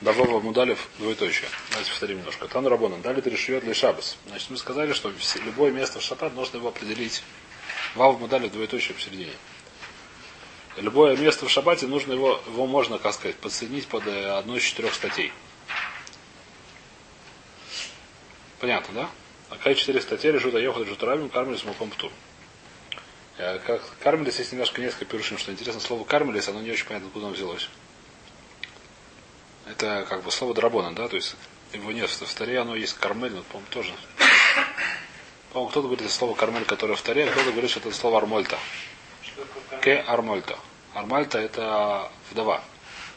Давова Мудалев двоеточие. Давайте повторим немножко. Тан Рабона. Дали решет для Шабас. Значит, мы сказали, что любое место в Шаббат нужно его определить. Вав Мудалев двоеточие посередине. Любое место в Шаббате нужно его, его можно, как сказать, подсоединить под э, одну из четырех статей. Понятно, да? А какие четыре статьи решут Айохат, решут Рабим, Кармелис, Муком Птур. Э, как Кармелис есть немножко несколько пирушим, что интересно, слово Кармелис, оно не очень понятно, откуда оно взялось. Это как бы слово драбона, да, то есть его нет в Таре, оно есть кармель, но, по-моему, тоже. По-моему, кто-то говорит это слово кармель, которое в Таре, а кто-то говорит, что это слово армольта. К армольта. Армальта это вдова.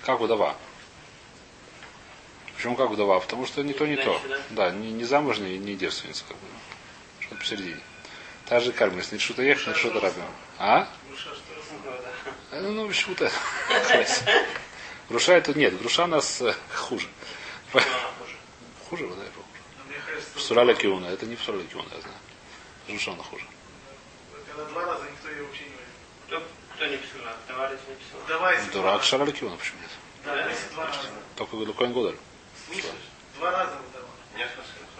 Как вдова? Почему как вдова? Потому что не то, не то. Да, не, не замужняя, не девственница. Как бы. Что-то посередине. Та же кармель, не что-то ехать, не что-то рабим. А? Ну, почему-то. Груша это нет, груша у нас э, хуже. Хуже, да, хуже. В Сураля Киуна. Это не в Сураля Киуна, я знаю. Груша она хуже. Когда два раза никто ее вообще не возьмет. Кто, кто не писал? Вдова не писал? Вдова, если два Дурак. Шараля Киуна, почему нет? Да, если два раза. Только Лукоин Гударь. Слышишь? Два раза.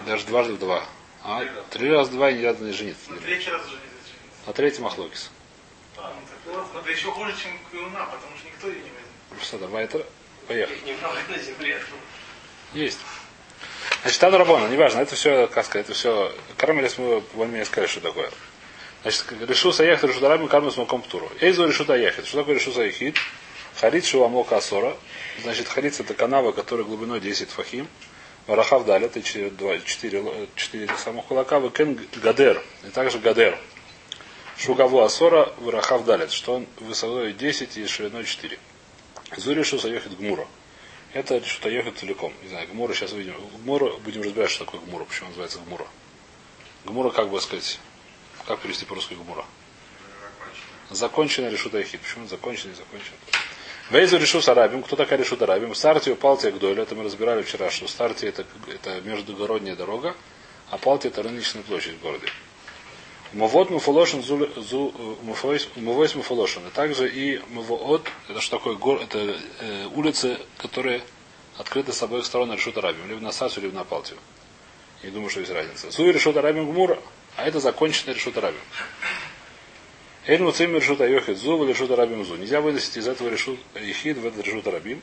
Даже дважды два. А? Три раза два и ни разу не жениться. На третий раз уже не женится. А третий Махлокис. Ну, так это еще хуже, чем Куюна, потому что никто ее не возьмет. Что, давай это. Поехали. Немного на земле. Есть. Значит, Тан Рабона, неважно, это все, как сказать, это все. Кармелис мы более-менее сказали, что такое. Значит, решу саяхет, решу дарабим, кармелис муком птуру. Эйзу решу таяхет. Что такое решу саяхит? Харит шуамока асора. Значит, харит это канава, которая глубиной 10 фахим. Варахав даль, это 4, 4, 4 самых кулака. Векен гадер. И также гадер. Шугаву асора, варахав далит, что он высотой 10 и шириной 4. Зуришу заехать гмура. Это что-то ехать целиком. Не знаю, Гмура сейчас увидим. Гмура, будем разбирать, что такое Гмура, почему называется Гмура. Гмура, как бы сказать, как перевести по-русски Гмура? Законченный решута Яхид. Почему законченный, законченный? Вейзу решу сарабим. Кто такая решута рабим? Стартию Палтия Гдойль. Это мы разбирали вчера, что Стартия это, это междугородняя дорога, а Палтия это рыночная площадь в городе. Мовод муфолошен зу мувойс муфолошен. И также и мувод, это что такое гор, это э, улицы, которые открыты с обоих сторон на решут арабим, либо на Сасу, либо на Палтию. Не думаю, что есть разница. Зу решут арабим гмура, а это законченный решут арабим. Эль муцим решут айохид зу, решут арабим зу. Нельзя выносить из этого решут ехид в этот решут арабим.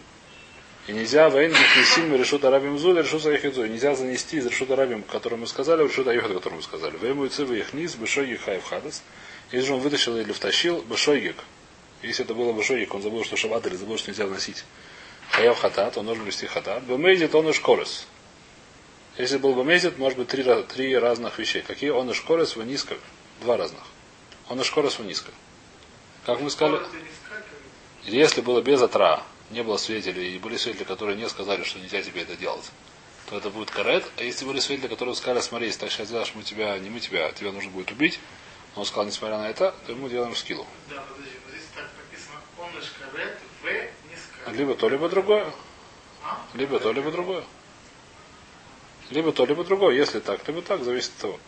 И нельзя вейн несим решут арабим зу, или решут айохид зу. И Нельзя занести из решут арабим, который мы сказали, решут айохид, который мы сказали. Вейн муцим их низ, бешой ехаев хадас. Если же он вытащил или втащил, бешойгик. Если это было бешойгик, он забыл, что шаббат или забыл, что нельзя вносить. Хаяв хатат, он должен вести хатат. Бемейзит он и школес. Если был бемейзит, может быть три, три разных вещей. Какие он и школес, в низко. Два разных. Он и школес в низко. Как мы сказали, если было без отра, не было свидетелей, и были свидетели, которые не сказали, что нельзя тебе это делать, то это будет карет. А если были свидетели, которые сказали, смотри, если так сейчас делаешь, мы тебя, не мы тебя, тебя нужно будет убить, он сказал, несмотря на это, то ему делаем скиллу. Да, подожди, вот здесь так написано, он и шкарет, в не скакивает. Либо то, либо другое. А? Либо то, либо другое. Либо то, либо другое. Если так, либо так, зависит от того.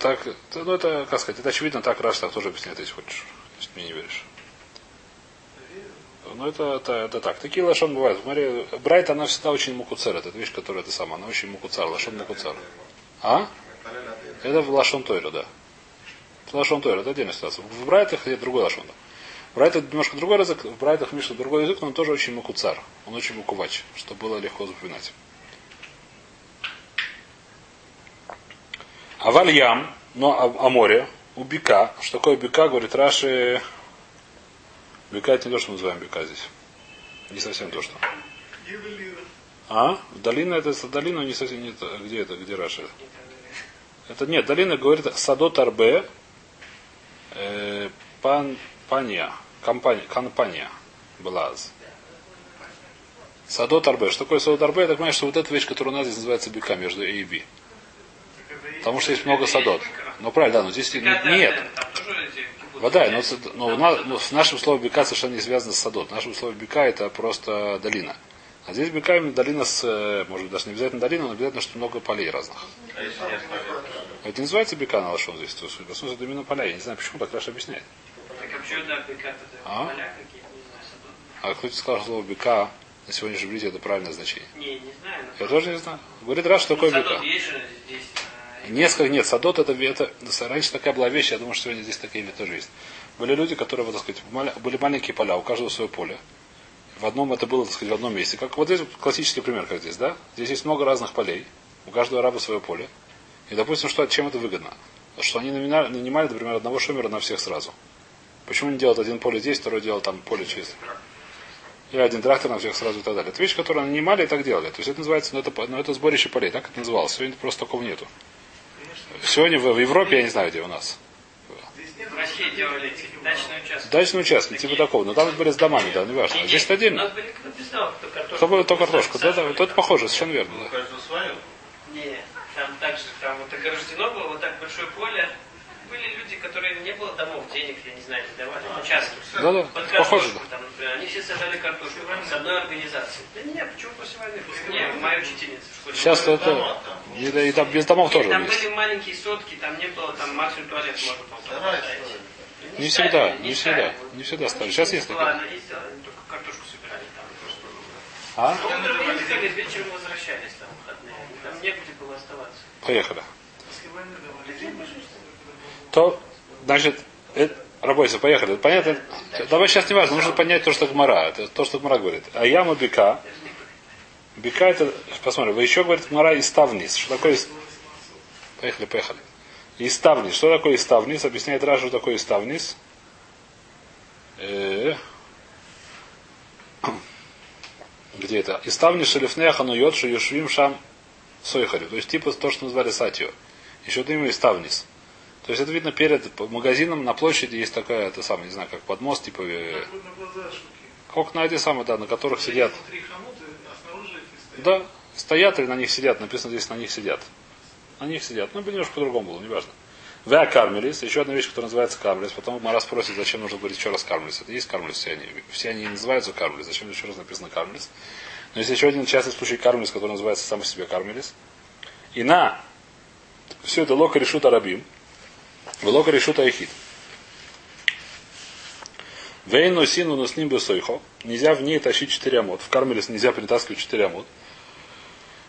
Так, ну это, как сказать, это очевидно, так Раш так тоже объясняет, если хочешь. Если мне не веришь. Ну это, это, это так. Такие лошон бывают. Смотри, Брайт, она всегда очень мукуцер. Это вещь, которая это сама. Она очень мукуцар. Лошон мукуцар. А? Это в лошон тойра, да. Это лошон тойра, это отдельная ситуация. В Брайтах есть другой лошон. В Брайтах немножко другой язык, в Брайтах Миша другой язык, но он тоже очень мукуцар. Он очень мукувач, чтобы было легко запоминать. А вальям, но о, о море, у бика. Что такое бика, говорит Раши. Бика это не то, что мы называем бика здесь. Не совсем то, что. А? Долина это долина не совсем не то. Где это? Где Раши? Это нет, долина говорит Садот Арбе э, пан, пания, компания, компания была. Садот Арбе. Что такое Садот Арбе? Я так понимаю, что вот эта вещь, которая у нас здесь называется бика между A и B. Потому что есть много садот. Ну правильно, да, но здесь не- нет. Вода, но, но нас- но в нашем слове бика совершенно не связано с садот. В нашем слове бика это просто долина. А здесь бика именно долина с, э, может быть, даже не обязательно долина, но обязательно, что много полей разных. Это не называется бика на лошон здесь, то есть, в смысле, это именно поля. Я не знаю, почему так Раша объясняет. Так а бека А? садок. А кто-то сказал, что слово бика на сегодняшнем иврите это правильное значение. Не, не знаю. Я тоже не знаю. Говорит, раз, что такое. Садот есть здесь. А, Несколько, нет, садот это, это, раньше такая была вещь, я думаю, что сегодня здесь такие вещи тоже есть. Были люди, которые, так сказать, были маленькие поля, у каждого свое поле. В одном это было, так сказать, в одном месте. Как вот здесь классический пример, как здесь, да? Здесь есть много разных полей, у каждого араба свое поле. И, допустим, что, чем это выгодно? Что они нанимали, нанимали, например, одного шумера на всех сразу. Почему не делают один поле здесь, второй делал там поле через... И один трактор на всех сразу и так далее. Это вещь, которую нанимали и так делали. То есть это называется, ну это, ну, это сборище полей, так это называлось. Сегодня просто такого нету. Сегодня в, Европе, я не знаю, где у нас. В России делали дачные участки. Дачный участок, типа такого. Но там были с домами, да, не важно. А здесь У отдельно. нас были дома, кто картошку. То было то картошку. Да, да, это похоже, совершенно верно. У Да. каждого свое. Не, там также, там вот ограждено было вот так большое поле. Были люди, которые не было домов, денег, я не знаю, не давали, участки. Да, да, похоже, картошку, там, они все сажали картошку с одной организацией. Да не, почему после войны? Не, моя учительница в школе. Сейчас это... И, и там без домов Нет, тоже там есть. были маленькие сотки, там не было, там максимум туалет можно история. Не всегда, не всегда, не всегда ставили. Сейчас есть такое. она ездила, они только картошку собирали там. просто. А? Ну, утром ездили, вечером возвращались там выходные. Там негде было оставаться. Поехали. После войны давали. То, значит, это, Рабойся, поехали. Понятно? Давай сейчас не важно, нужно понять то, что Гмара. Это то, что Гмара говорит. А яма бика. Бика это, посмотрим, вы еще говорит Гмара иставнис. Что такое Поехали, поехали. Иставнис. Что такое иставнис? Объясняет Раша, что такое иставнис. Э, Где это? Иставнис шелифнея хануйот шуюшвим шам сойхарю. То есть типа то, что назвали сатио. Еще имя иставнис. То есть это видно перед магазином на площади есть такая, это самое, не знаю, как подмост, типа, э, как на эти самые, да, на которых сидят. Эти стоят. Да, стоят или на них сидят, написано здесь на них сидят. На них сидят. Ну, немножко по-другому было, неважно. Веа кармелис, еще одна вещь, которая называется кармелис. Потом Мара спросит, зачем нужно говорить еще раз кармелис. Это есть кармелис, все они, все они называются кармелис. Зачем еще раз написано кармелис? Но есть еще один частый случай кармелис, который называется сам по себе кармелис. И на все это лока решут арабим. Велока решут айхид. Вейну сину но с бы сойхо. Нельзя в ней тащить 4 амод. В кармелис нельзя перетаскивать 4 амод.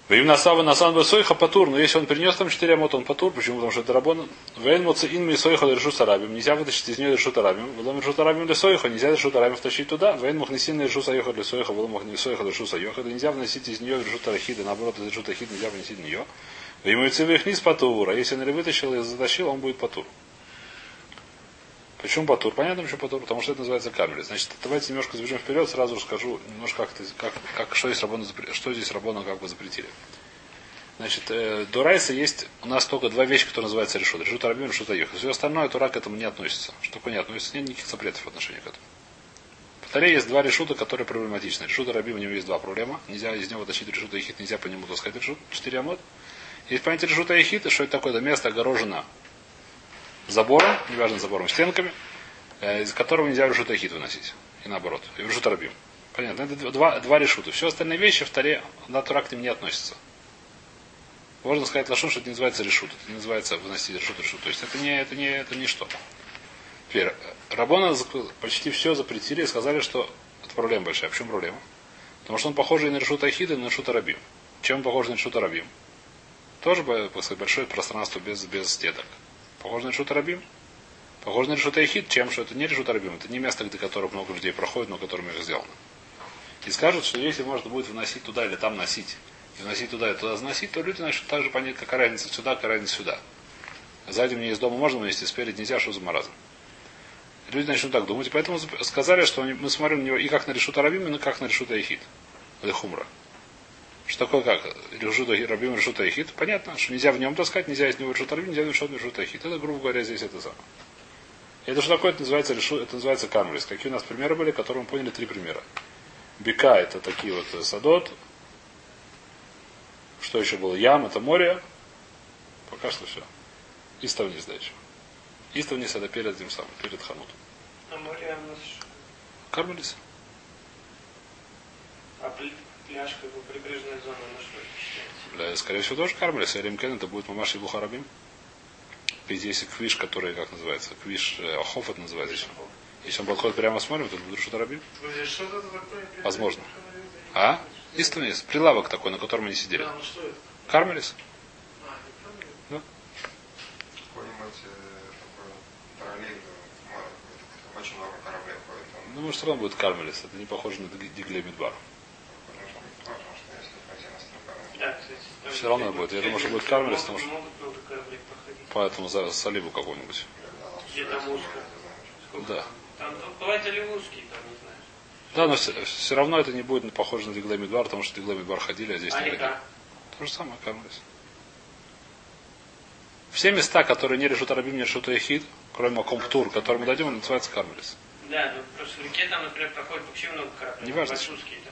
Вейм насава насан бы сойха патур. Но если он принес там 4 амод, он патур. Почему? Потому что это рабон. Вейн моци ин ми сойха решут арабим. Нельзя вытащить из нее решут арабим. Велом решут арабим для сойха. Нельзя решут арабим втащить туда. Вейн махнесин решут сайоха для сойха. Велом махнесин сойха решут сайоха. Нельзя вносить из нее решут арахида. Наоборот, из решут арахида нельзя вносить в нее. Ему их низ патур. А если он вытащил и затащил, он будет патур. Почему патур? Понятно, почему патур, потому что это называется камера. Значит, давайте немножко забежим вперед, сразу расскажу немножко, как, как, как что, здесь запре- что здесь рабона как бы запретили. Значит, э, до Райса есть у нас только два вещи, которые называются решут. Решут Арабим, решут Аюх. Все остальное Тура к этому не относится. Что такое не относится? Нет никаких запретов в отношении к этому. В есть два решута, которые проблематичны. Решут Арабим, у него есть два проблема. Нельзя из него тащить решут Аюхит, нельзя по нему таскать решут. Четыре амод. Есть понятие решута Аюхита, что это такое? Это место огорожено забором, неважно забором, стенками, э, из которого нельзя решут Аюхит выносить. И наоборот. И решут Арабим. Понятно. Это два, два решута. Все остальные вещи в Таре на Тура к ним не относятся. Можно сказать лошон, что это не называется решут. Это не называется выносить решут решут. То есть это не, это не, это не что. Теперь, Рабона зак- почти все запретили и сказали, что это проблема большая. Почему проблема? Потому что он похож и на решут Ахида, и на решут Арабим. Чем он похож на решут Арабим? Тоже так сказать, большое пространство без, без стенок. Похож на решут Арабим? Похож на решут Ахид, чем что это не решут Арабим. Это не место, где которое много людей проходит, но которым их сделано. И скажут, что если можно будет выносить туда или там носить, и вносить туда и туда заносить, то люди начнут так же понять, какая разница сюда, какая разница сюда. Сзади мне из дома можно вынести, спереди нельзя, что за маразм. Люди начнут так думать, поэтому сказали, что мы смотрим на него и как на решут Арабим, и как на решут Айхид. Или Хумра. Что такое как? Решут Арабим, решут Айхид. Понятно, что нельзя в нем таскать, нельзя из него решут Арабим, нельзя решут решут Айхид. Это, грубо говоря, здесь это самое. Это что такое? Это называется, решу, это называется камрис. Какие у нас примеры были, которые мы поняли три примера. Бика это такие вот э, садот. Что еще было? Ям это море. Пока что все. Иставниз дальше. Иставниз это перед этим самым, перед ханутом. А море у нас Кармелис. а пляж, как бы прибрежная зона, на что это считается? Скорее всего, тоже Кармелис. Эрим Кен это будет Мамаш и Бухарабим. Ведь есть квиш, который, как называется, квиш, э, Ахоф это называется еще. Если он подходит прямо смотрим, то будет решут рабим. Подожди, что это такое? Возможно. А? Вниз. Прилавок такой, на котором они сидели. Да, ну? Кармелис? А, э, э, ходит. Он, Ну, может, все равно будет Кармелис. Это не похоже на Дигле Мидбар. потому что, потому что если пойти на стрелка, Да, там Всё равно где-то будет. Я где-то думаю, что будет Кармелис, потому что-. Поэтому за Салибу какого-нибудь. Где там узко. Сколько Да. там? Там, там бывает или узкий, там, не знаю. Да, но все, равно это не будет похоже на Дигле Мидбар, потому что Дигле Мидбар ходили, а здесь А не ходили. То же самое Кармелис. Все места, которые не решут Арабим, не решут Эхид, кроме Макомптур, который мы дадим, они называются Кармелис. Да, ну просто в реке там, например, проходит вообще много кораблей. Там, не знаю, какие-то.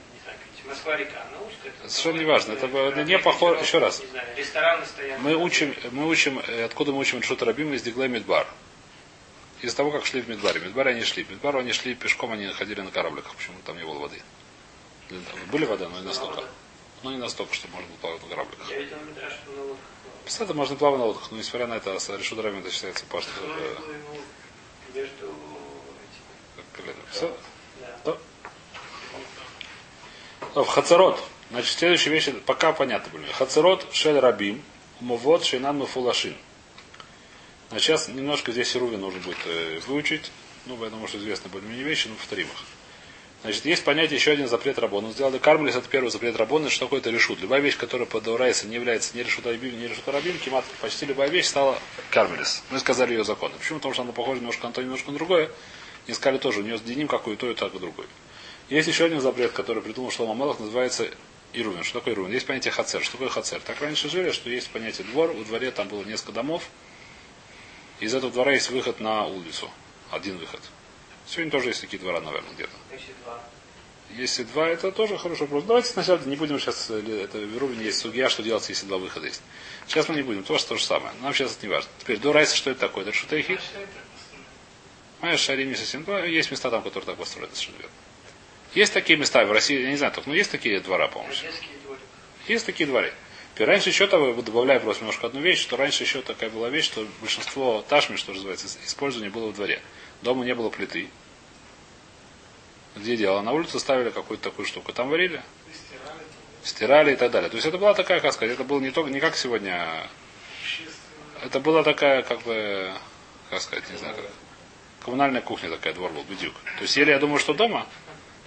Москва-река, она узкая. Совершенно проходит неважно. Это много не похоже- еще раз. Не знаю, рестораны стоят. Мы учим, мы учим, э, откуда мы учим решут Арабим из Дигле Мидбар. Из того, как шли в Мидбаре. В Мидбаре они шли. В Мидбару они шли пешком, они ходили на корабликах. Почему там не было воды? Были вода, но не настолько. Но не настолько, чтобы можно было плавать на корабликах. Я видел метраж, что на лодках. Кстати, можно плавать на лодках, но несмотря на это, решут Арабим это считается пашт. И было, и было. Между. Все. Да. В Хацарот. Значит, следующие вещи пока понятно были. Хацарот шель рабим, умовод шейнан муфулашин. Значит, сейчас немножко здесь Руви нужно будет э, выучить. Ну, думаю, что известны более-менее вещи, но повторим их. Значит, есть понятие еще один запрет рабона. Он сделал кармелис, это первый запрет рабона, что такое это решут. Любая вещь, которая подаврается, не является ни решут рабим, ни решут рабим, кемат, почти любая вещь стала кармелис. Мы сказали ее законы. Почему? Потому что она похожа немножко на то, немножко на другое. И сказали тоже, у нее с деним какой то, и так, и другой. Есть еще один запрет, который придумал Шлома Мелах, называется Ирувин. Что такое Ирувин? Есть понятие хацер. Что такое хацер? Так раньше жили, что есть понятие двор. У дворе там было несколько домов. Из этого двора есть выход на улицу. Один выход. Сегодня тоже есть такие двора, наверное, где-то. Если два. Это тоже хороший вопрос. Давайте сначала не будем сейчас, э, это в Ирувине есть судья, что делать, если два выхода есть. Сейчас мы не будем, тоже то же самое. Нам сейчас это не важно. Теперь, до Райса, что это такое? Это что А что? Понимаешь, Шарим не совсем. то. Есть места там, которые так построены, совершенно верно. Есть такие места в России, я не знаю, только, но есть такие двора, по-моему. Есть такие дворы. Теперь раньше еще того, добавляю просто немножко одну вещь, что раньше еще такая была вещь, что большинство ташми, что называется, использования было во дворе. Дома не было плиты. Где дело? На улицу ставили какую-то такую штуку. Там варили, И стирали и так далее. То есть это была такая, как сказать, это было не только, не как сегодня, это была такая, как бы, как сказать, не знаю, как, коммунальная кухня такая, двор был, бедюк. То есть ели, я думаю, что дома,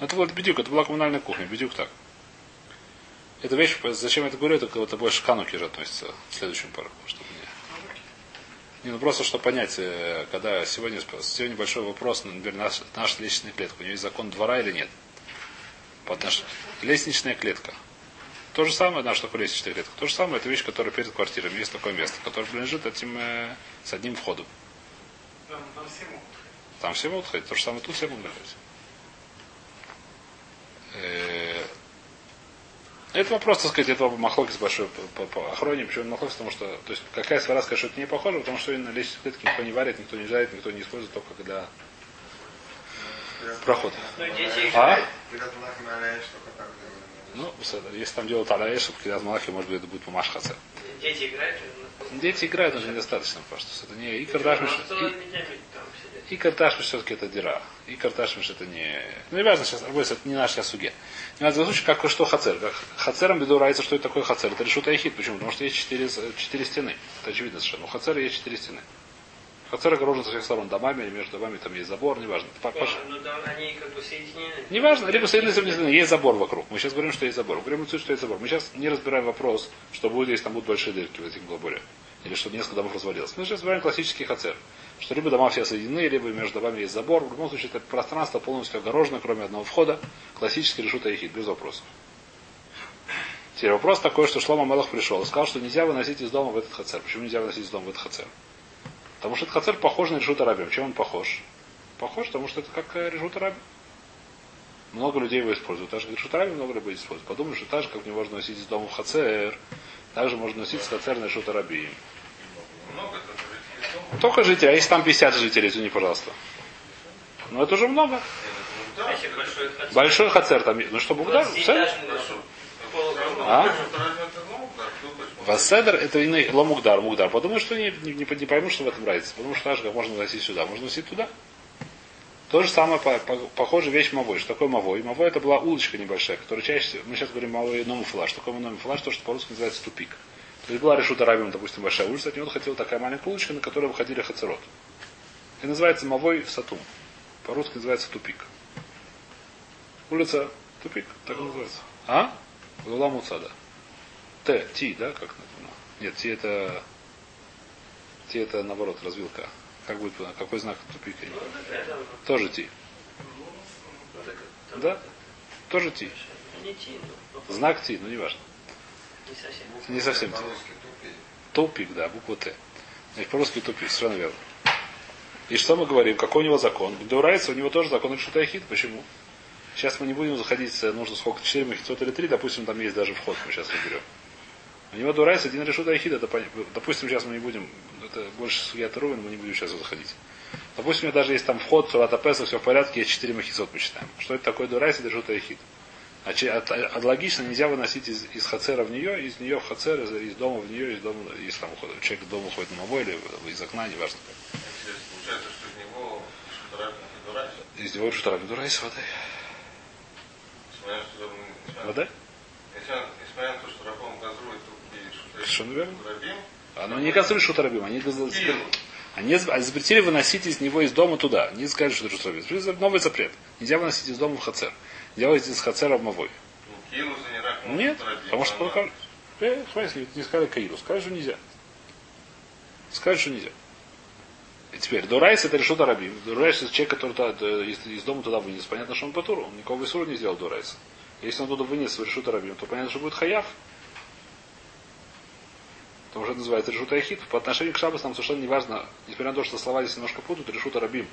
это был бедюк, это была коммунальная кухня, бедюк так. Эта вещь, зачем я это говорю, это, это больше к Хануке же относится, к следующему пару, чтобы не... Не, ну просто, чтобы понять, э, когда сегодня, сегодня большой вопрос, ну, например, наш, наша лестничная клетка, у нее есть закон двора или нет? По отнош- Лестничная клетка. То же самое, да, что такое лестничная клетка. То же самое, это вещь, которая перед квартирами. Есть такое место, которое принадлежит этим э, с одним входом. Там, там все могут ходить. Там все могут ходить. То же самое тут все могут ходить. Э, это вопрос, так сказать, этого Махлокис большой по, по, по охроне. Почему Махлокис? Потому что, то есть, какая свара скажет, что это не похоже, потому что именно лечит клетки никто не варит, никто не жарит, никто не использует, только а? когда проход. А? Ну, если там делают аляеш, в Кидат Малахи, может быть, это будет помаш хацер. Дети играют? Дети играют уже недостаточно, просто, это не икр даже. И карташмиш все-таки это дира. И карташмиш это не... Ну, не важно сейчас, работать, это не наш сейчас суге. Не надо случай, как что хацер. Как хацером беду нравится, что это такое хацер. Это решут айхит. Почему? Потому что есть четыре, четыре стены. Это очевидно совершенно. У хацера есть четыре стены. Хацер огорожен со всех сторон домами, или между домами там есть забор, неважно. По- Ну, да, они как бы соединены. Неважно, либо соединены, либо не соединены. Есть забор вокруг. Мы сейчас говорим, что есть забор. Мы говорим, что есть забор. Мы сейчас не разбираем вопрос, что будет, если там будут большие дырки в этих заборе. Или что несколько домов развалилось. Мы сейчас разбираем классический хацер. Что либо дома все соединены, либо между домами есть забор. В любом случае, это пространство полностью огорожено, кроме одного входа. Классический решут айхид, без вопросов. Теперь вопрос такой, что Шлома Мелах пришел и сказал, что нельзя выносить из дома в этот хацер. Почему нельзя выносить из дома в этот хацер? Потому что этот хацер похож на решут арабим. Чем он похож? Похож, потому что это как э, решут арабим. Много людей его используют. Так же, как решут много людей используют. Подумай, что так же, как не можно носить из дома в хацер, также можно носить с хацер на решут арабим. Много. Только жители, а если там 50 жителей, извини, пожалуйста. Ну это уже много. А если большой хацер? Большой хацер там, ну что, Бугдар? А? Васедер это иной ломугдар, мугдар. Подумай, что не, не, не, не поймут, что в этом разница. Потому что как можно носить сюда, можно носить туда. То же самое, по, по, похожая вещь Мавой. Что такое Мавой? Мавой это была улочка небольшая, которая чаще всего, мы сейчас говорим Мавой Ному Флаш. Что такое Ному Флаш? То, что по-русски называется тупик. То есть была решута Рабим, допустим, большая улица, от него хотела такая маленькая улочка, на которой выходили хацерот. И называется Мавой в Сатум. По-русски называется тупик. Улица тупик, так называется. А? Гула Муцада. Т, Ти, да, как напомню? Нет, Ти это. Ти это наоборот, развилка. Как будет, какой знак там, Тоже Ти. Да? Тоже Ти. Ну, Знак Ти, ну не важно. Не совсем. Тупик. Да, буква Т. Значит, по-русски тупик, совершенно верно. И что мы говорим? Какой у него закон? Деурайса у него тоже закон Решута Ахид. Почему? Сейчас мы не будем заходить, э, нужно сколько, 4 махицот или 3, допустим, там есть даже вход, мы сейчас разберем. У него Дурайс один Решута Ахид, это, допустим, сейчас мы не будем, это больше судья Трувин, мы не будем сейчас заходить. Допустим, у меня даже есть там вход, Сурата Песах, все в порядке, есть 4 махицот мы считаем. Что это такое Дурайс и Решута Ахид? А, че- от- от- логично нельзя выносить из, из Хацера в нее, из нее в Хацер, из, из дома в нее, из дома, из там уходит. Человек из дома уходит на мобой или из окна, неважно как. Получается, что из него Шутарак не Дурайс, Из него Решута Раби Дурайс вода. Вода? несмотря на то, что Рабон газрует и Шутарак Совершенно верно. Рабим, Оно не касается Шутарабим, они, они зап- запретили выносить из него из дома туда. Не сказали, что это Шутарабим. Новый запрет. Нельзя выносить из дома в Хацер. Выносить из Хацера в Мавой. ну, Нет, потому что пока... Э, смотри, не сказали Каиру, сказали, что нельзя. Сказали, что нельзя. И теперь, Дурайс это решут Арабим. Дурайс это человек, который туда, э, из, из дома туда вынес. Понятно, что он Патуру. Он никого Исуру не сделал Дурайса. Если он туда вынес в решут Арабим, то понятно, что будет Хаяв. Потому что это называется решут Ахид. По отношению к Шабас нам совершенно не важно, несмотря на то, что слова здесь немножко путают, решут Арабим.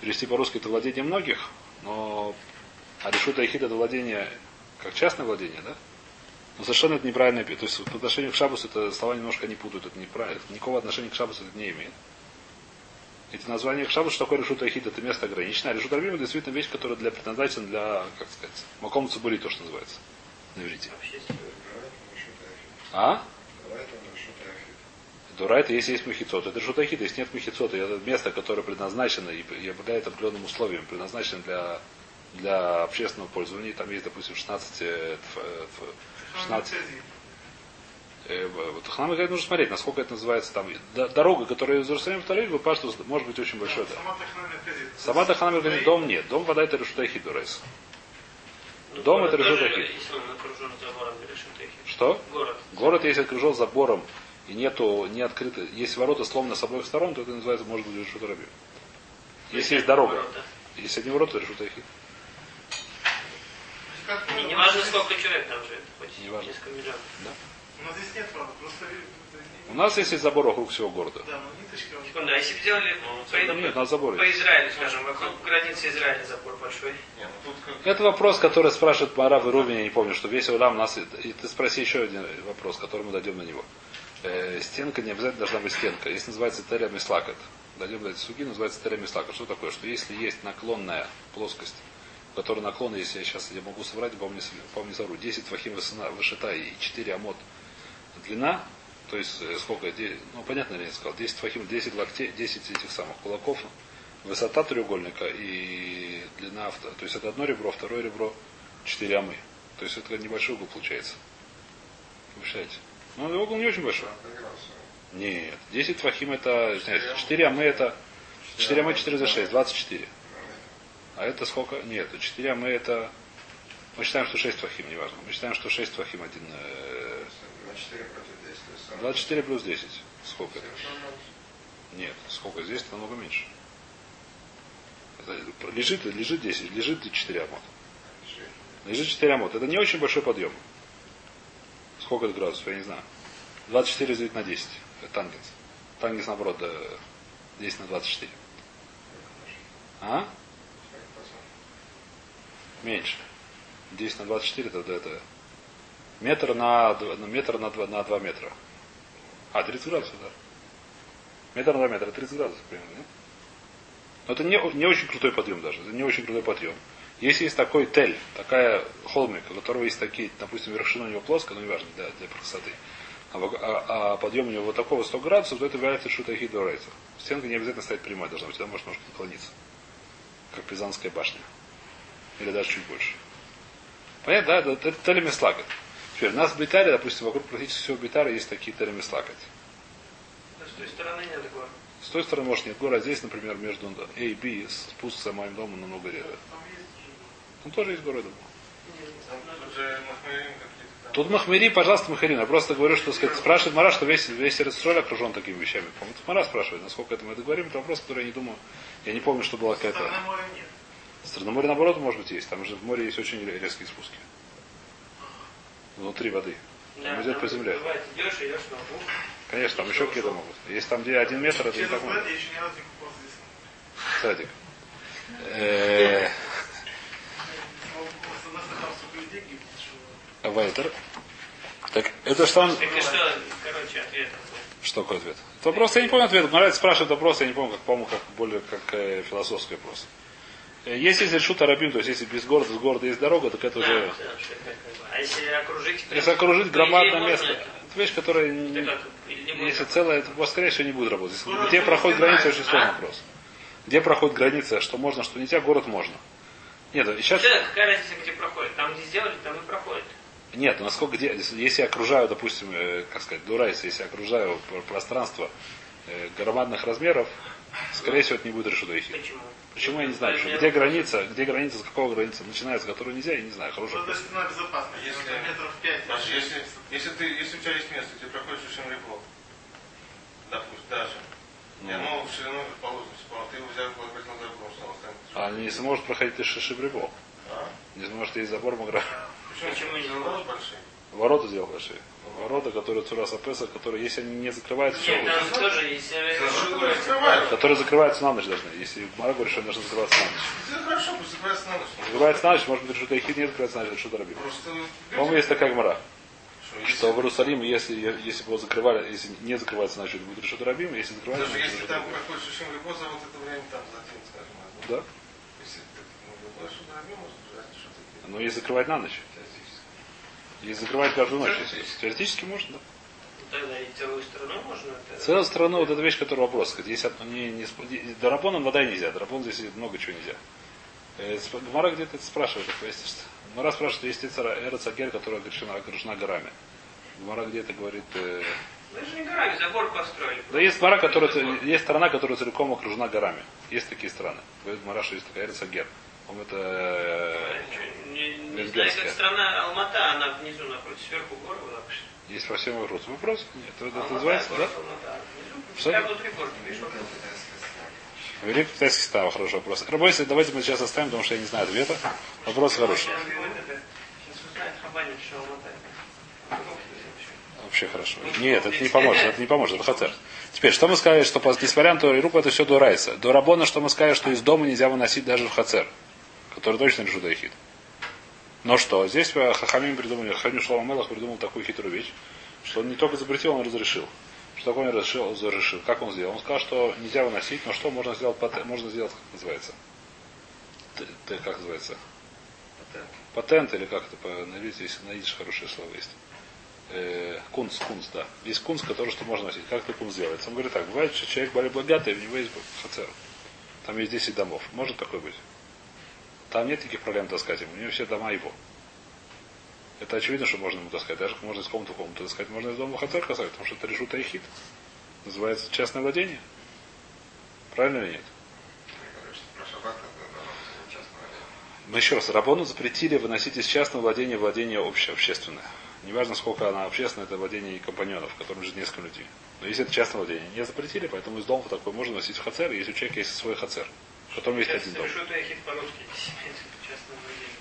Перевести по-русски это владение многих, но а решут Ахид это владение как частное владение, да? Но совершенно это неправильно. То есть по отношению к Шабасу это слова немножко не путают, это неправильно. Никакого отношения к Шабасу это не имеет. Эти названия к Шабасу, что такое решут Ахид, это место ограниченное. А решут Арбим это действительно вещь, которая для предназначена для, как сказать, Маком Цубури, то, что называется. На иврите. Решута. А? Давай это Решута Ахид. Дура это если есть махицот. Это решут Ахид. Если нет махицота, это место, которое предназначено и обладает определенным условием, предназначено для, для общественного пользования. Там есть, допустим, 16, э, тф- э, тф- 16 Э, Вот Ханам говорит, нужно смотреть, насколько это называется там. Дорога, которая из Иерусалима в Таль-Авив, Паштус, может быть очень большой. Да. Сама Таханам говорит, дом нет. Дом вода это решута Хидурайс. Ну, Дом это решут тоже, такие. Если он окружен забором, решит такие. Что? Город. Город, если окружен забором и нету, не открыто, есть ворота сломаны с обоих сторон, то это называется, может быть, решута Раби. Если есть дорога. Если одни ворота, то решута Хид. И не важно, сколько человек там живет, хоть Не важно. несколько миллионов. У нас здесь нет ворот, просто... У нас есть забор вокруг всего города. Да, но ниточка... Секунду, а если бы делали по, Нет, забор по. Израилю, скажем, вокруг границы Израиля забор большой. Не, ну тут как Это вопрос, который спрашивает Марав и Рубин, я не помню, что весь Улам нас... И ты спроси еще один вопрос, который мы дойдем на него. Э, стенка не обязательно должна быть стенка. Если называется теря мислакат, дойдем до этой суги, называется теря мислакат. Что такое? Что если есть наклонная плоскость, в которой наклон, если я сейчас я могу соврать, помню, помню совру, 10 фахим высота, и 4 амод длина, то есть э, сколько, ну понятно, я сказал, 10 фахим, 10 локтей, 10 этих самых кулаков, высота треугольника и длина, авто- то есть это одно ребро, второе ребро, 4 амы. То есть это небольшой угол получается. Представляете? Ну, угол не очень большой. Нет, 10 фахим это, 4 амы это, 4 амы 4 за 6, 24. А это сколько? Нет, 4 амы это, мы считаем, что 6 фахим, неважно. Мы считаем, что 6 фахим один, э, На 4 против 10. то есть сам- 24 плюс 10. Сколько это? Нет, сколько здесь намного меньше. Это лежит, лежит 10, лежит 4 амот. Лежит 4 амот. Это не очень большой подъем. Сколько это градусов, я не знаю. 24 разделить на 10. Это тангенс. Тангенс, наоборот, да, 10 на 24. А? Меньше. 10 на 24 это, это метр на, на метр на 2, на 2 метра. А, 30 градусов, да. Метр на 2 метра, 30 градусов примерно, нет? Но это не, не очень крутой подъем даже. Это не очень крутой подъем. Если есть такой тель, такая холмик, у которого есть такие, допустим, вершина у него плоская, но неважно, для, для красоты, а, а- а подъем у него вот такого 100 градусов, то это является шутахи дорейца. Стенка не обязательно стоять прямой, должна быть, всегда может немножко наклониться. как Пизанская башня. Или даже чуть больше. Понятно, да? Это, телемислакот. Теперь у нас в Битаре, допустим, вокруг практически всего Битара есть такие телемислакот. С той стороны нет гор. С той стороны, может, нет гора, а здесь, например, между A и B спуск с моим домом намного реже. Там тоже есть горы, думаю. Тут Махмери, пожалуйста, Махарин. Я просто говорю, что сказать, спрашивает Мара, что весь, весь Эрцроль окружен такими вещами. По-моему, Мара спрашивает, насколько это мы это говорим. Это вопрос, который я не думаю, я не помню, что была какая-то... Моря, наоборот, может быть, есть. Там же в море есть очень резкие спуски. Внутри воды. Там идет там по земле. Бывает, идешь, идешь. Конечно, там еще какие-то могут. Есть там, где один метр, это не так много. Садик. Вайтер. Так, это что он... Что, такой ответ? Это вопрос, я не помню ответ. Нравится спрашивает вопрос, я не помню, как, по-моему, как более как э, философский вопрос. Э, Если здесь шут арабим, то есть если без города, с города есть дорога, так это Да, уже... А если окружить... Если окружить громадное место, можно- это вещь, которая... не- как? Если целое, это скорее всего не будет работать. Город Где проходит граница, очень сложный а? вопрос. Где проходит граница, что можно, что нельзя, город можно. Нет, сейчас... Да, какая разница, где проходит? Там, где сделали, там и проходит. Нет, ну насколько где, если я окружаю, допустим, э, как сказать, дурайс, если я окружаю пр- пространство э, громадных размеров, скорее всего, это не будет решено. Почему? Почему я не знаю? Размер- Где граница, где граница, с какого граница начинается, которую нельзя, я не знаю. Хороший Просто вопрос. стена безопасна. Если- Если метров пять. Паша, если, если, ты, если у тебя есть место, где проходишь Шишим Рибо, допустим, даже, и оно в ширину, предположим, ты его взял, обратил на забор, что он останется. А не сможет проходить из шишибрибо. А? Не сможет есть забор Магра. Почему не Забор большие. Ворота сделал большие. Ворота, которые Цураса Песа, которые, если они не закрываются, Нет, будет. тоже есть... Которые закрываются на ночь должны. Если Мара говорит, что они должны закрываться на ночь. Хорошо, пусть закрывается на ночь. Закрывается на ночь, может быть, решут Эхид, не закрывается на ночь, решут Рабим. Просто... По-моему, есть такая гмара. Что, Что в Иерусалиме, если, если бы его закрывали, если не закрывается на ночь, будет решут Рабим, если закрывается, Даже значит, если там Рабим. проходит Шишим вот это время там за день, скажем, возьму. Да. Если ну, любой что дорогой может что ты Но если закрывать на ночь. Если закрывать каждую ночь. если- Теоретически можно, да. Тогда и целую страну можно. это- Целая страна, вот эта вещь, которая вопрос. Если от- не, не, Дарабоном вода нельзя. Дарабон здесь много чего нельзя. Э, Гмара где-то это спрашивает. есть, что- Гмара спрашивает, есть Эрцагер, которая окружена, окружена горами. Гмара где-то говорит... э, Мы же не горами, забор построили. Да есть страна, которая, есть страна, которая целиком окружена горами. Есть такие страны. Говорит Гмара, что есть такая Эрцагер. по это... э, Не, не знаю, Венгерская. как страна Алмата, она внизу находится, сверху горы была. Есть во всем вопрос. Вопрос? Нет, это, это Алмата, называется, да? Алмата. Прямо внутри города, видишь? Великий китайский става, хороший вопрос. Рабойся, давайте мы сейчас оставим, потому что я не знаю ответа. Вопрос хороший. Сейчас узнает Хабанин, что Алмата. Вообще хорошо. Нет, это не поможет, это не поможет, это хатер. Теперь, что мы сказали, что по- несмотря на то, и руку это все дурайся. До Рабона, что мы сказали, что из дома нельзя выносить даже в хацер, который точно решит Айхид. Но что, здесь Хахамим придумали, Ханю Шломамелах придумал такую хитрую вещь, что он не только запретил, он разрешил. Что такое он разрешил, разрешил? Как он сделал? Он сказал, что нельзя выносить, но что можно сделать, патент, можно сделать, как называется? Т- т- как называется? Патент или как это на если на идиш хорошее слово есть. Э, кунс, кунс, да. Есть кунс, который что можно носить. Как ты кунс делается? Он говорит так, бывает, что человек более богатый, у него есть хацер. Там есть 10 домов. Может такое быть? Там нет никаких проблем таскать ему. У него все дома его. Это очевидно, что можно ему таскать. Даже можно из комнаты в комнату таскать. Можно из дома в хацер таскать, потому что это решут айхит. Называется частное владение. Правильно или нет? Мы еще раз, Рабону запретили выносить из частного владения владение обще, общественное. Неважно, сколько она общественная, это владение и компаньонов, в котором живет несколько людей. Но если это частное владение, не запретили, поэтому из дома такой можно носить в хацер, если у человека есть свой хацер, в котором есть Сейчас один дом. по-русски.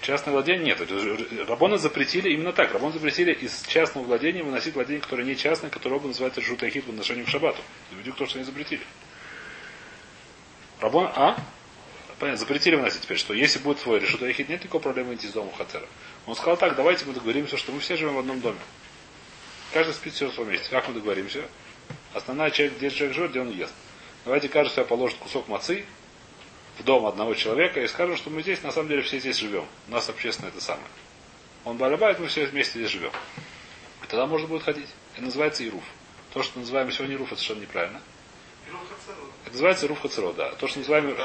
Частное владение. Нет. Рабоны запретили именно так. Рабоны запретили из частного владения выносить владение, которое не частное, которое оба называется жутайхид в отношении к шабату. Видите, то, что они запретили. Рабон, а? Понятно, запретили выносить теперь, что если будет твой решут айхид, нет никакой проблемы идти из дома хацера. Он сказал так, давайте мы договоримся, что мы все живем в одном доме. Каждый спит все в своем месте. Как мы договоримся? Основная часть, где человек живет, где он ест. Давайте каждый себя положит кусок мацы в дом одного человека и скажем, что мы здесь, на самом деле, все здесь живем. У нас общественно это самое. Он балябает, мы все вместе здесь живем. И тогда можно будет ходить. Это называется ируф. То, что называем сегодня ируф, это совершенно неправильно. Это называется ируф хацеро, да. То, что называем...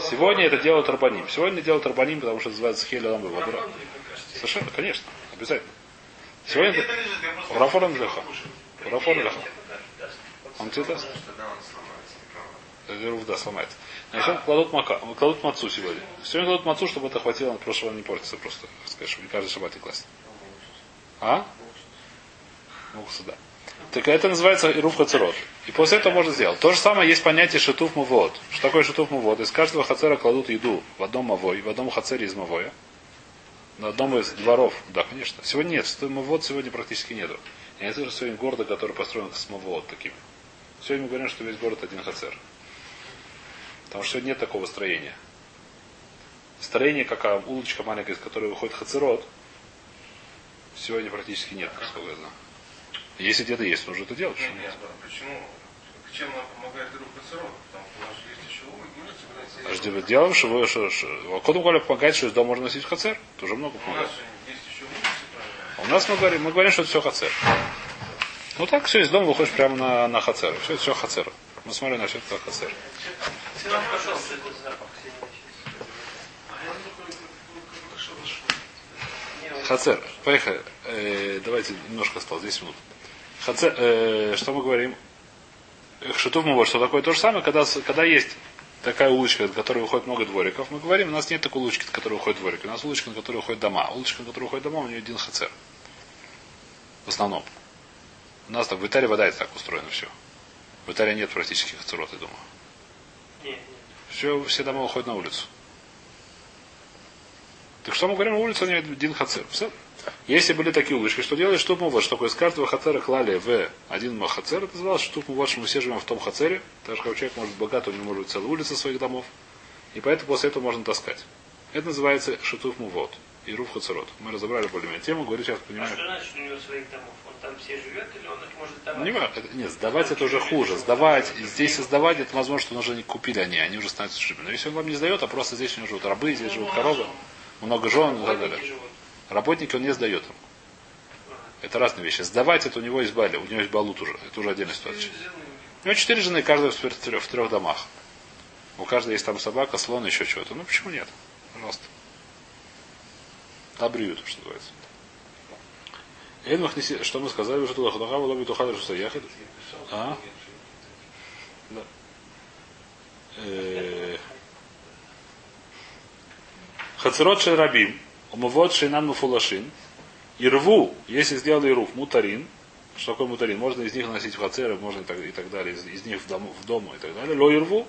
Сегодня это делают Рабаним. Сегодня делают Рабаним, потому что это называется Хель Ламбы. Совершенно, конечно, обязательно. Сегодня это. У Рафора Мжеха. даст. Он тебе даст? Потому что тогда он сломается, Руф, да, сломается. Значит, он кладут, мака, кладут мацу сегодня. Сегодня кладут мацу, чтобы это хватило, на прошлого не портится просто. Сказать, не каждый шаббат не класть. А? Ну, сюда. Так это называется Ируф Хацерот. И после этого можно сделать. То же самое есть понятие шитуф мувод. Что такое шитуф мувод? Из каждого хацера кладут еду в одном мавой, в одном хацере из мавоя. На одном из дворов. Да, конечно. Сегодня нет. Мавод сегодня практически нету. И это же сегодня города, который построен с мавод таким. Сегодня мы говорим, что весь город один хацер. Потому что сегодня нет такого строения. Строение, как а, улочка маленькая, из которой выходит хацерот, сегодня практически нет, насколько я знаю. Если где-то есть, нужно это делать. Нет, почему нет? почему? Чем нам помогает друг Пацарон? Потому что у нас есть еще улицы, куда Подожди, мы делаем, что вы, что, что, Кодом Коля помогает, что из дома можно носить хацер. Тоже много У нас помогает. же есть еще улицы, правильно? А у нас мы говорим, мы говорим, что это все хацер. Ну так, все, из дома выходишь прямо на, на хацер. Все, это все хацер. Мы смотрим на все это хацер. Все. А Хацер. Поехали. Э, давайте немножко осталось, 10 минут. Хацер, э, что мы говорим? Шитов мы что такое то же самое, когда, когда есть такая улочка, на которой выходит много двориков, мы говорим, у нас нет такой улочки, на которой выходят дворики. У нас улочка, на которой выходят дома. Улочка, на которой выходит дома, у нее один хацер. В основном. У нас так, в Италии вода это так устроено все. В Италии нет практически хацерот, я думаю. Все, все дома выходят на улицу. Так что мы говорим, улица у нее один хацер. Все. Если были такие улочки, что делали, вот, что такое, из каждого хацера клали в один хацер, это называлось, вот, что мы все живем в том хацере, так что человек может быть богат, у него может быть целая улица своих домов, и поэтому после этого можно таскать. Это называется шитуф мувод. И руф хацерот. Мы разобрали более-менее тему, говорю сейчас, А понимаю. что значит у него своих домов? Там все живет или он их может давать? Не важно. Нет, сдавать это уже хуже. Сдавать, здесь и сдавать, это возможно, что уже не купили они, они уже становятся чужими. Но если он вам не сдает, а просто здесь у него живут рабы, здесь живут коровы, много жен и так далее. Работники он не сдает им. Это разные вещи. Сдавать это у него есть бали, у него есть балут уже. Это уже отдельная ситуация. У него четыре жены, каждая в трех, в трех домах. У каждой есть там собака, слон, еще чего-то. Ну почему нет? Пожалуйста. Табриют, что называется. Что мы сказали уже туда Худахава лоби тухадр что яхид. А? Да. Э, Хацерот шерабим, умывот шейнан муфулашин, и рву, если сделали руф, мутарин, что такое мутарин, можно из них носить в хацеры, можно и так, и так далее, из, из них в дому, в дому и так далее. Ло и рву,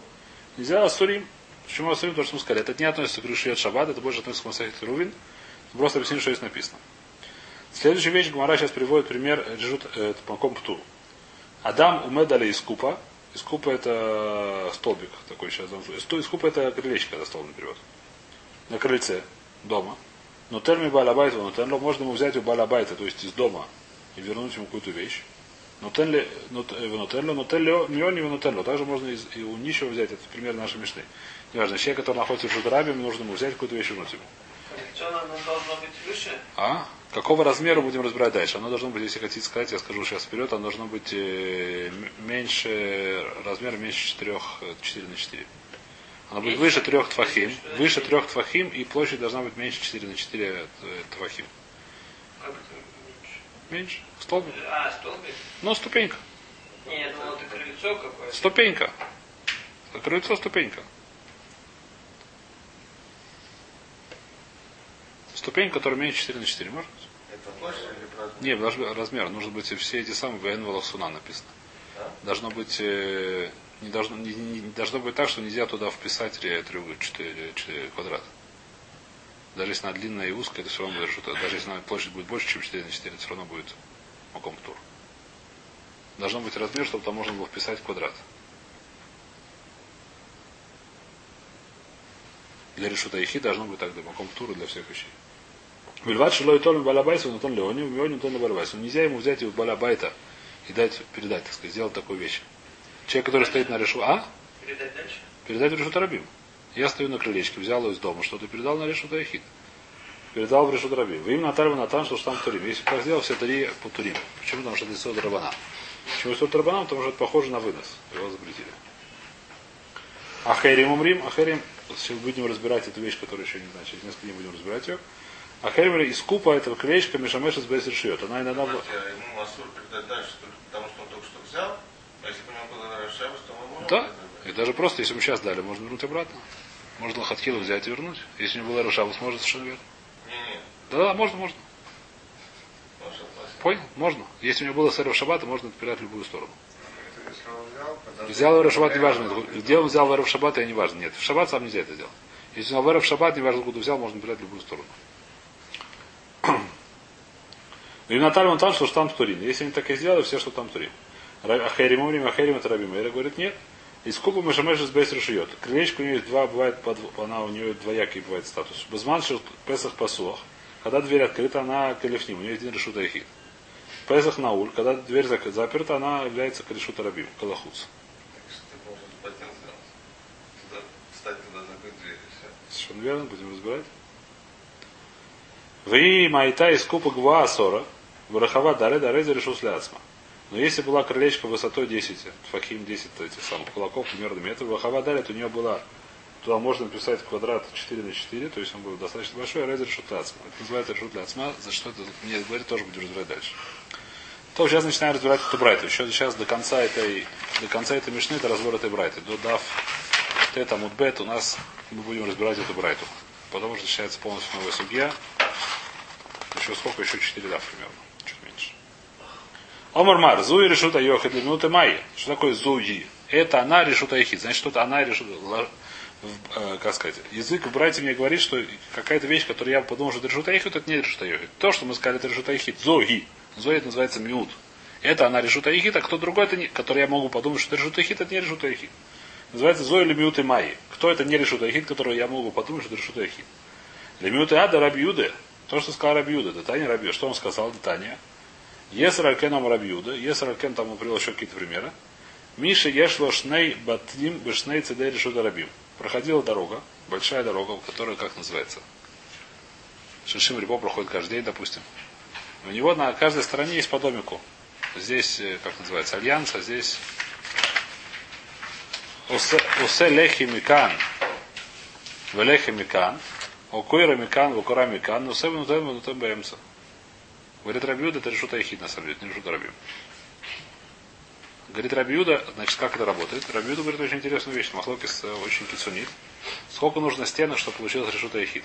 нельзя асурим. Почему асурим? То, что мы сказали. Это не относится к Ришиет Шаббат, это больше относится к Масахит Рувин. Просто объясним, что здесь написано. Следующая вещь, Гмара сейчас приводит пример Режут э, Маком Птур. Адам умедали из купа. Из купа это столбик такой сейчас. Из купа это крылечко, когда стол берет. На крыльце дома. Но терми балабайта, но тенло, можно ему взять у балабайта, то есть из дома, и вернуть ему какую-то вещь. Но тенли, но тенло, миони, но тенло. Также можно из, и у нищего взять, это пример нашей мечты. Неважно, человек, который находится в Шудрабе, нужно ему взять какую-то вещь и вернуть ему. А? Какого размера будем разбирать дальше? Оно должно быть, если хотите сказать, я скажу сейчас вперед, оно должно быть э, меньше, размер меньше 4, 4 на 4. Оно будет выше трех твахим, выше трех твахим, и площадь должна быть меньше 4 на 4 э, твахим. Это меньше? Столбик. А, столбик? Ну, ступенька. Не, я думал, это крыльцо какое-то. Ступенька. Крыльцо ступенька. Ступенька, которая меньше 4 на 4, может быть? Не, быть размер. Нужно быть все эти самые ВН Валахсуна написано. Должно быть э, не должно, не, не- должно быть так, что нельзя туда вписать треугольник 4, 4 квадрата. Даже если она длинная и узкая, это все равно будет Даже если она площадь будет больше, чем 4 на 4, это все равно будет маком тур. Должно быть размер, чтобы там можно было вписать квадрат. Для решута ихи должно быть так, для маком тура для всех вещей. Вильват шилой тон балабайсу, но тон леони, миони тон балабайсу. Нельзя ему взять его балабайта и дать, передать, так сказать, сделать такую вещь. Человек, который стоит на решу, а? Передать дальше? Передать в решут рабим. Я стою на крылечке, взял его из дома, что-то передал на решут Ахид. Передал в решут рабим. Вы им натарва натан, что там турим. Если бы так сделал, все три по турим. Почему? Потому что это сот рабана. Почему сот рабана? Потому что это похоже на вынос. Его запретили. Ахерим умрим, ахерим, сейчас будем разбирать эту вещь, которую еще не знаю, через несколько дней будем разбирать ее. Ахерим из купа этого клеечка Мишамеша с Бесер шьет. Она иногда... ему Масур передать дальше, только потому что он только что взял, а если бы у него было Рашевус, то мы можем Да. И даже просто, если мы сейчас дали, можно вернуть обратно. Можно лохатхилу взять и вернуть. Если у него была Рашавус, может совершенно верно. Не-не, Да, да, можно, можно. Понял? Можно. Если у него было сэр шаббата, можно отпирать в любую сторону. Взял, когда... Взял Вера в шаббат, не важно. Где он взял Вера в шаббат, я не важно. Нет, в шаббат сам нельзя это делать. Если он Вера в шаббат, не важно, откуда взял, можно отпирать в любую сторону. И Наталья он там, что там турин. Если они так и сделали, все, что там турин. Ахерим умрим, ахерим это рабим. Эра говорит, нет. Из купа Мешамеша с Бейс решает. Крылечко у нее есть два, бывает, под, она у нее двоякий бывает статус. Безман Песах пасуах. Когда дверь открыта, она калифним. У нее один решут айхид. Песах науль. Когда дверь заперта, она является калишут рабим. Калахуц. И. Совершенно верно, будем разбирать. Вы майта из купа гва сора. Варахава даре даре за решу сляцма. Но если была крылечко высотой 10, фахим 10 этих самых кулаков, примерно метр, Варахава даре, то у нее была Туда можно написать квадрат 4 на 4, то есть он был достаточно большой, а резер шутляцма. Это называется решут ляцма, за что это мне говорит, тоже будем разбирать дальше. То сейчас начинаем разбирать эту брайту. Еще сейчас до конца этой, до конца этой мишны это разбор этой брайты. До дав тета мудбет у нас мы будем разбирать эту брайту. Потому что начинается полностью новая судья. Еще сколько? Еще 4 дав примерно. Чуть меньше. Омар Мар, Зуи решута Йохи для минуты Майи. Что такое Зуи? Это она решута Йохи. Значит, что-то она решута э, как сказать, язык в братья мне говорит, что какая-то вещь, которую я подумал, что это решута Йохи, это не решута Йохи. То, что мы сказали, это решута Йохи. Зоги. Зои это называется миут. Это она решута Йохи, а кто другой, это не, который я могу подумать, что это решута Йохи, это не решута Йохи. Называется Зои или и Майи. Кто это не решута Йохи, который я могу подумать, что это решута Йохи. Лемиут и Ада Рабиуде. То, что сказал Рабиуда, Датания Рабиуда. Что он сказал, Датания? Есер Алькеном Рабиуда. Есер Алькен, там привел еще какие-то примеры. Миша Ешло Шней Батним Бешней Цедей Решуда Рабим. Проходила дорога, большая дорога, которая как называется? Шишим Рибо проходит каждый день, допустим. У него на каждой стороне есть по домику. Здесь, э, как называется, альянс, а здесь Усе лехи микан. Велехи микан. Окойра микан, вокура микан. Но севен утем, утем бэмса. Говорит Рабиуда, это решута ехид на самом деле, не решута Рабим. Говорит Рабиуда, значит, как это работает? Рабиуда говорит очень интересную вещь. Махлокис очень кицунит. Сколько нужно стенок, чтобы получилось решута ехид?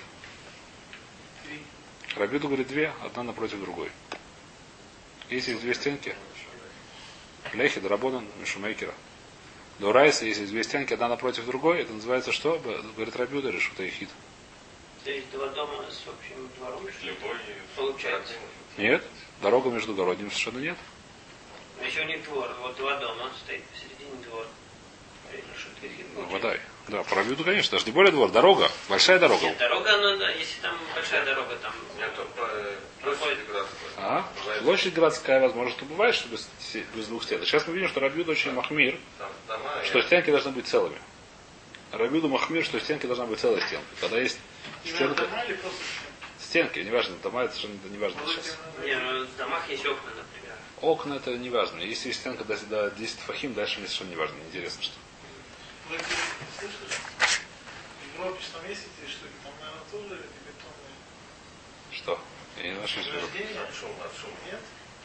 Рабиуда говорит две, одна напротив другой. Если есть две стенки, Лехи, Дарабонан, Мишумейкера. До Райса, если есть две стенки, одна напротив другой, это называется что? Говорит Рабиуда, решута ехид. То есть два дома с общим двором. Любой Получается. Нет? Дорога между городними совершенно нет. Но еще них двор. Вот два дома стоит посередине двор. Ну, вода. Да, про Рабиуду, конечно, даже не более двор. Дорога. Большая дорога. Нет, дорога, ну да, если там большая дорога, там Нет, то э, площадь городской. А? Бывает, Площадь городская, возможно, что бывает, что без, без двух стен. Сейчас мы видим, что Рабиуда очень махмир, Там дома, что стенки должны быть целыми. Рабиуда махмир, что стенки должна быть целая стенка. Когда есть стенка, стенки, неважно, дома это совершенно не важно сейчас. Не, ну в домах есть окна, например. Окна это не важно. Если есть стенка до, до 10 фахим, дальше мне совершенно не важно. Неинтересно, что. Что? Я не. Нет?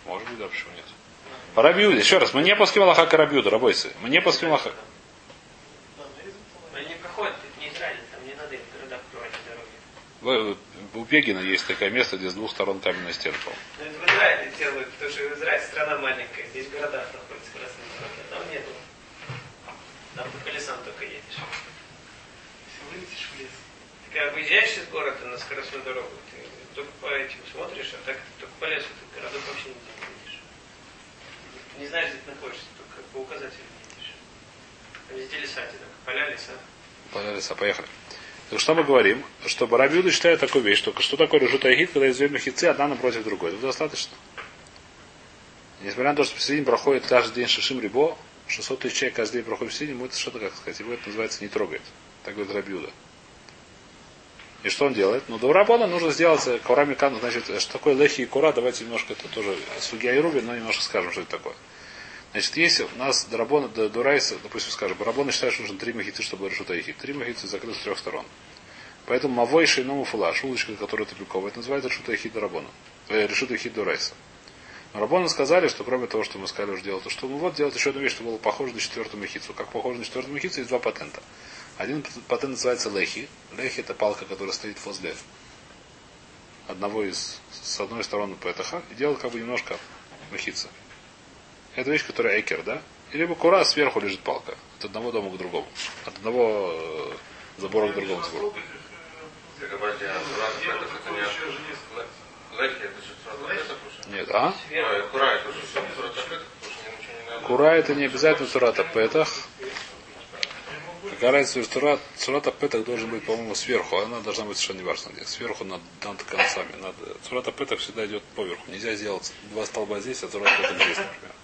Может быть, да, почему нет. По Рабиуде, еще раз, мы не по схему Аллаха Рабиуда, рабойцы. Мы не по схему Аллаха. Да, но есть бетонные. Они проходят, это нейтрально, там не надо их в городах открывать дороги. В- У Пегина есть такое место, где с двух сторон каменная стена. Но это в Израиле делают, потому что Израиль страна маленькая, здесь в городах находится красные дороги, а там нету. Там по колесам только едешь. Если вылетишь в лес. Ты когда выезжаешь из города на скоростную дорогу, ты только по этим смотришь, а так ты только по лесу, ты городок вообще не видишь. Не знаешь, где ты находишься, только по указателю видишь. Там везде леса, одинаково, поля, леса. Понравится, поехали. Так что мы говорим? Что Барабиуда считает такую вещь, только что такое решута Ахид, когда есть две мехицы, одна напротив другой. Это достаточно. Несмотря на то, что посередине проходит каждый день Шишим Рибо, 600 тысяч человек каждый день проходит посередине, ему это что-то, как сказать, его это называется не трогает. Так говорит Рабиуда. И что он делает? Ну, до Рабона нужно сделать э, Кора Микан, значит, что такое Лехи и Кура, давайте немножко, это тоже Сугия и Руби, но немножко скажем, что это такое. Значит, если у нас Дарабона, Дурайса, допустим, скажем, Барабона считает, что нужно три махицы, чтобы решута ехит. Три махицы закрыты с трех сторон. Поэтому Мавой Шейному Фулаш, улочка, которая тупиковая, это называется решута ехит Дарабона. Э, решута ехит Дурайса. Рабоны сказали, что кроме того, что мы сказали уже делать, то что ну вот делать еще одну вещь, что было похоже на четвертую махицу. Как похоже на четвертую махицу, есть два патента. Один патент называется лехи. Лехи это палка, которая стоит возле одного из, с одной стороны ПТХ и делает как бы немножко махица. Это вещь, которая экер, да? И либо кура, сверху лежит палка. От одного дома к другому. От одного э, забора к другому забору. Подожди, а? Нет, а? Кура, это не надо. Кура это не обязательно сурата петах. Какая разница, что сурат, сурата петах должен быть, по-моему, сверху, она должна быть совершенно неважно где. Сверху над, над концами. Над, сурата петах всегда идет поверху. Нельзя сделать два столба здесь, а сурата петах здесь, например.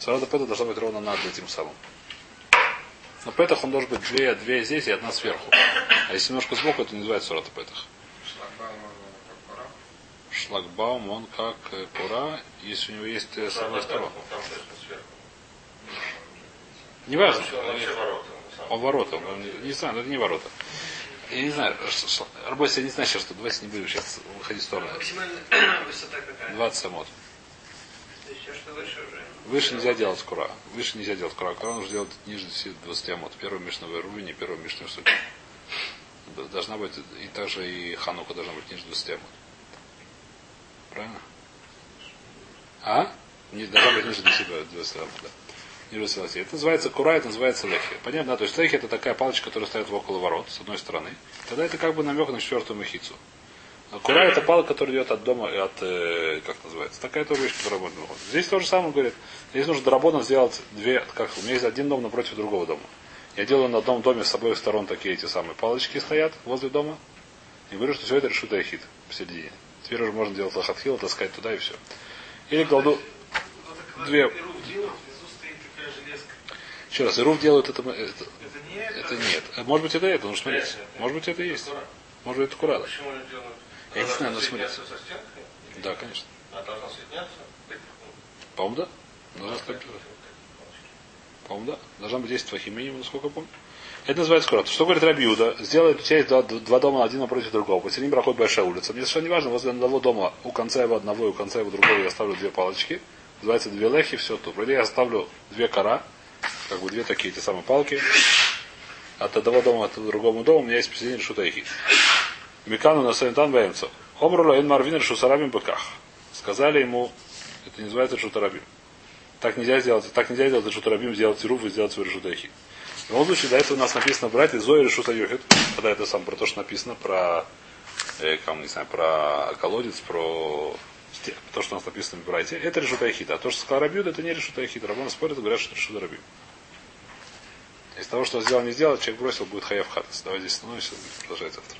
Сурата петах должна быть ровно над этим самым. Но петах он должен быть две, две здесь и одна сверху. А если немножко сбоку, это не называется сурата петах. Шлагбаум, как пора. Шлагбаум, он как э, кура, если у него есть э, с одной стороны. На самом Он ворота, он не, не знаю, но это не ворота. Я не знаю, Арбойс, я не знаю сейчас, что давайте не будем сейчас выходить в сторону. Максимальная высота какая? 20 самот. Все, что выше уже. Выше нельзя делать кура. Выше нельзя делать кура. Кура нужно делать ниже 20 амот. Первый мишновый рубин и первый мишный суть. Должна быть, и также и ханука должна быть ниже 20 амот. Правильно? А? Не, должна быть ниже 10 20 амот, да. Ниже 20 Это называется кура, это называется лехи. Понятно? То есть лехи это такая палочка, которая стоит около ворот, с одной стороны. Тогда это как бы намек на четвертую махицу. Кура это палка, которая идет от дома, от, э, как называется, такая тоже вещь, которая можно выходит. Здесь то же самое говорит. Здесь нужно доработано сделать две, как у меня есть один дом напротив другого дома. Я делаю на одном доме с обоих сторон такие эти самые палочки стоят возле дома. И говорю, что все это решут ахит посередине. Теперь уже можно делать лохатхил, таскать туда и все. Или кладу Две. Еще раз, Ируф делают это, это, Это не это. нет. Может быть это это, ну смотрите. Может быть это есть. Может быть это курада. Почему они делают? Я не Она знаю, но должна смотрите. соединяться со стенкой? Да, конечно. А должна соединяться? По-моему, да. Должна стать- По-моему, да. Должна быть 10 твахим минимум, насколько я помню. Это называется курат. Что говорит Рабиуда? Сделай у тебя есть два, два дома один напротив другого. Посередине проходит большая улица. Мне совершенно не важно, возле одного дома, у конца его одного и у конца его другого я оставлю две палочки. Называется две лехи, все тут. Или я оставлю две кора, как бы две такие те самые палки. От одного дома от другому дому у меня есть посередине шутайхи. Микану на Савинтан Баемцев. Омрула эн Марвин Шусарабим быках. Сказали ему, это не называется Шутарабим. Так нельзя сделать, так нельзя сделать Шутарабим, сделать руф и сделать свой Решутайхи. В любом случае, до этого у нас написано брать из Зои Решута Йохет, когда это сам про то, что написано про, э, не знаю, про колодец, про то, что у нас написано в Брайте, это Решута Йохит. А то, что сказал Рабиуд, это не Решута Йохит. Рабон спорит и говорят, что Решута Рабим. Из того, что сделал, не сделал, человек бросил, будет хаяв хатас. Давай здесь остановимся, продолжать завтра.